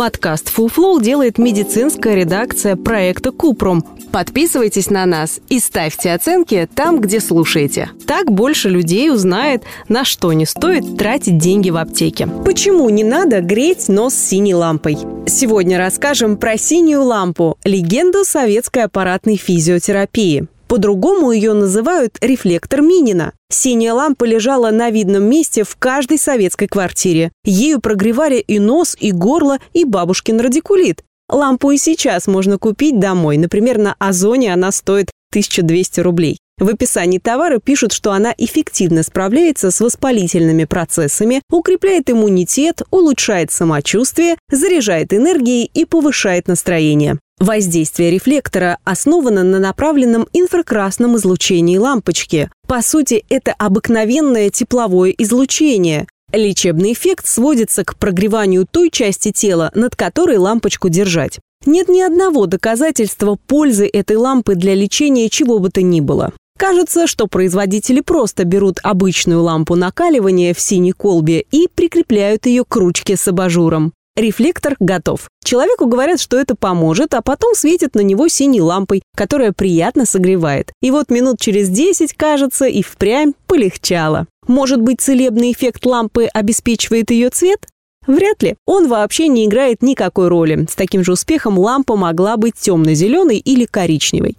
Подкаст Flow делает медицинская редакция проекта Купрум. Подписывайтесь на нас и ставьте оценки там, где слушаете. Так больше людей узнает, на что не стоит тратить деньги в аптеке. Почему не надо греть нос синей лампой? Сегодня расскажем про синюю лампу – легенду советской аппаратной физиотерапии. По-другому ее называют рефлектор Минина. Синяя лампа лежала на видном месте в каждой советской квартире. Ею прогревали и нос, и горло, и бабушкин радикулит. Лампу и сейчас можно купить домой. Например, на Озоне она стоит 1200 рублей. В описании товара пишут, что она эффективно справляется с воспалительными процессами, укрепляет иммунитет, улучшает самочувствие, заряжает энергией и повышает настроение. Воздействие рефлектора основано на направленном инфракрасном излучении лампочки. По сути, это обыкновенное тепловое излучение. Лечебный эффект сводится к прогреванию той части тела, над которой лампочку держать. Нет ни одного доказательства пользы этой лампы для лечения чего бы то ни было. Кажется, что производители просто берут обычную лампу накаливания в синей колбе и прикрепляют ее к ручке с абажуром. Рефлектор готов. Человеку говорят, что это поможет, а потом светит на него синей лампой, которая приятно согревает. И вот минут через 10, кажется, и впрямь полегчало. Может быть, целебный эффект лампы обеспечивает ее цвет? Вряд ли. Он вообще не играет никакой роли. С таким же успехом лампа могла быть темно-зеленой или коричневой.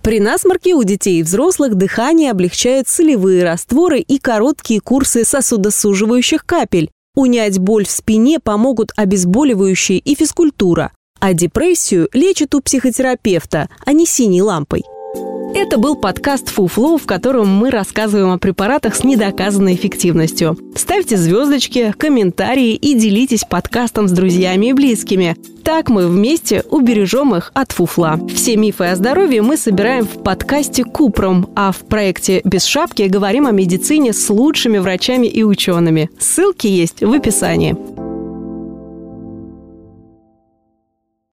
При насморке у детей и взрослых дыхание облегчают солевые растворы и короткие курсы сосудосуживающих капель. Унять боль в спине помогут обезболивающие и физкультура, а депрессию лечат у психотерапевта, а не синей лампой. Это был подкаст «Фуфло», в котором мы рассказываем о препаратах с недоказанной эффективностью. Ставьте звездочки, комментарии и делитесь подкастом с друзьями и близкими. Так мы вместе убережем их от фуфла. Все мифы о здоровье мы собираем в подкасте «Купром», а в проекте «Без шапки» говорим о медицине с лучшими врачами и учеными. Ссылки есть в описании.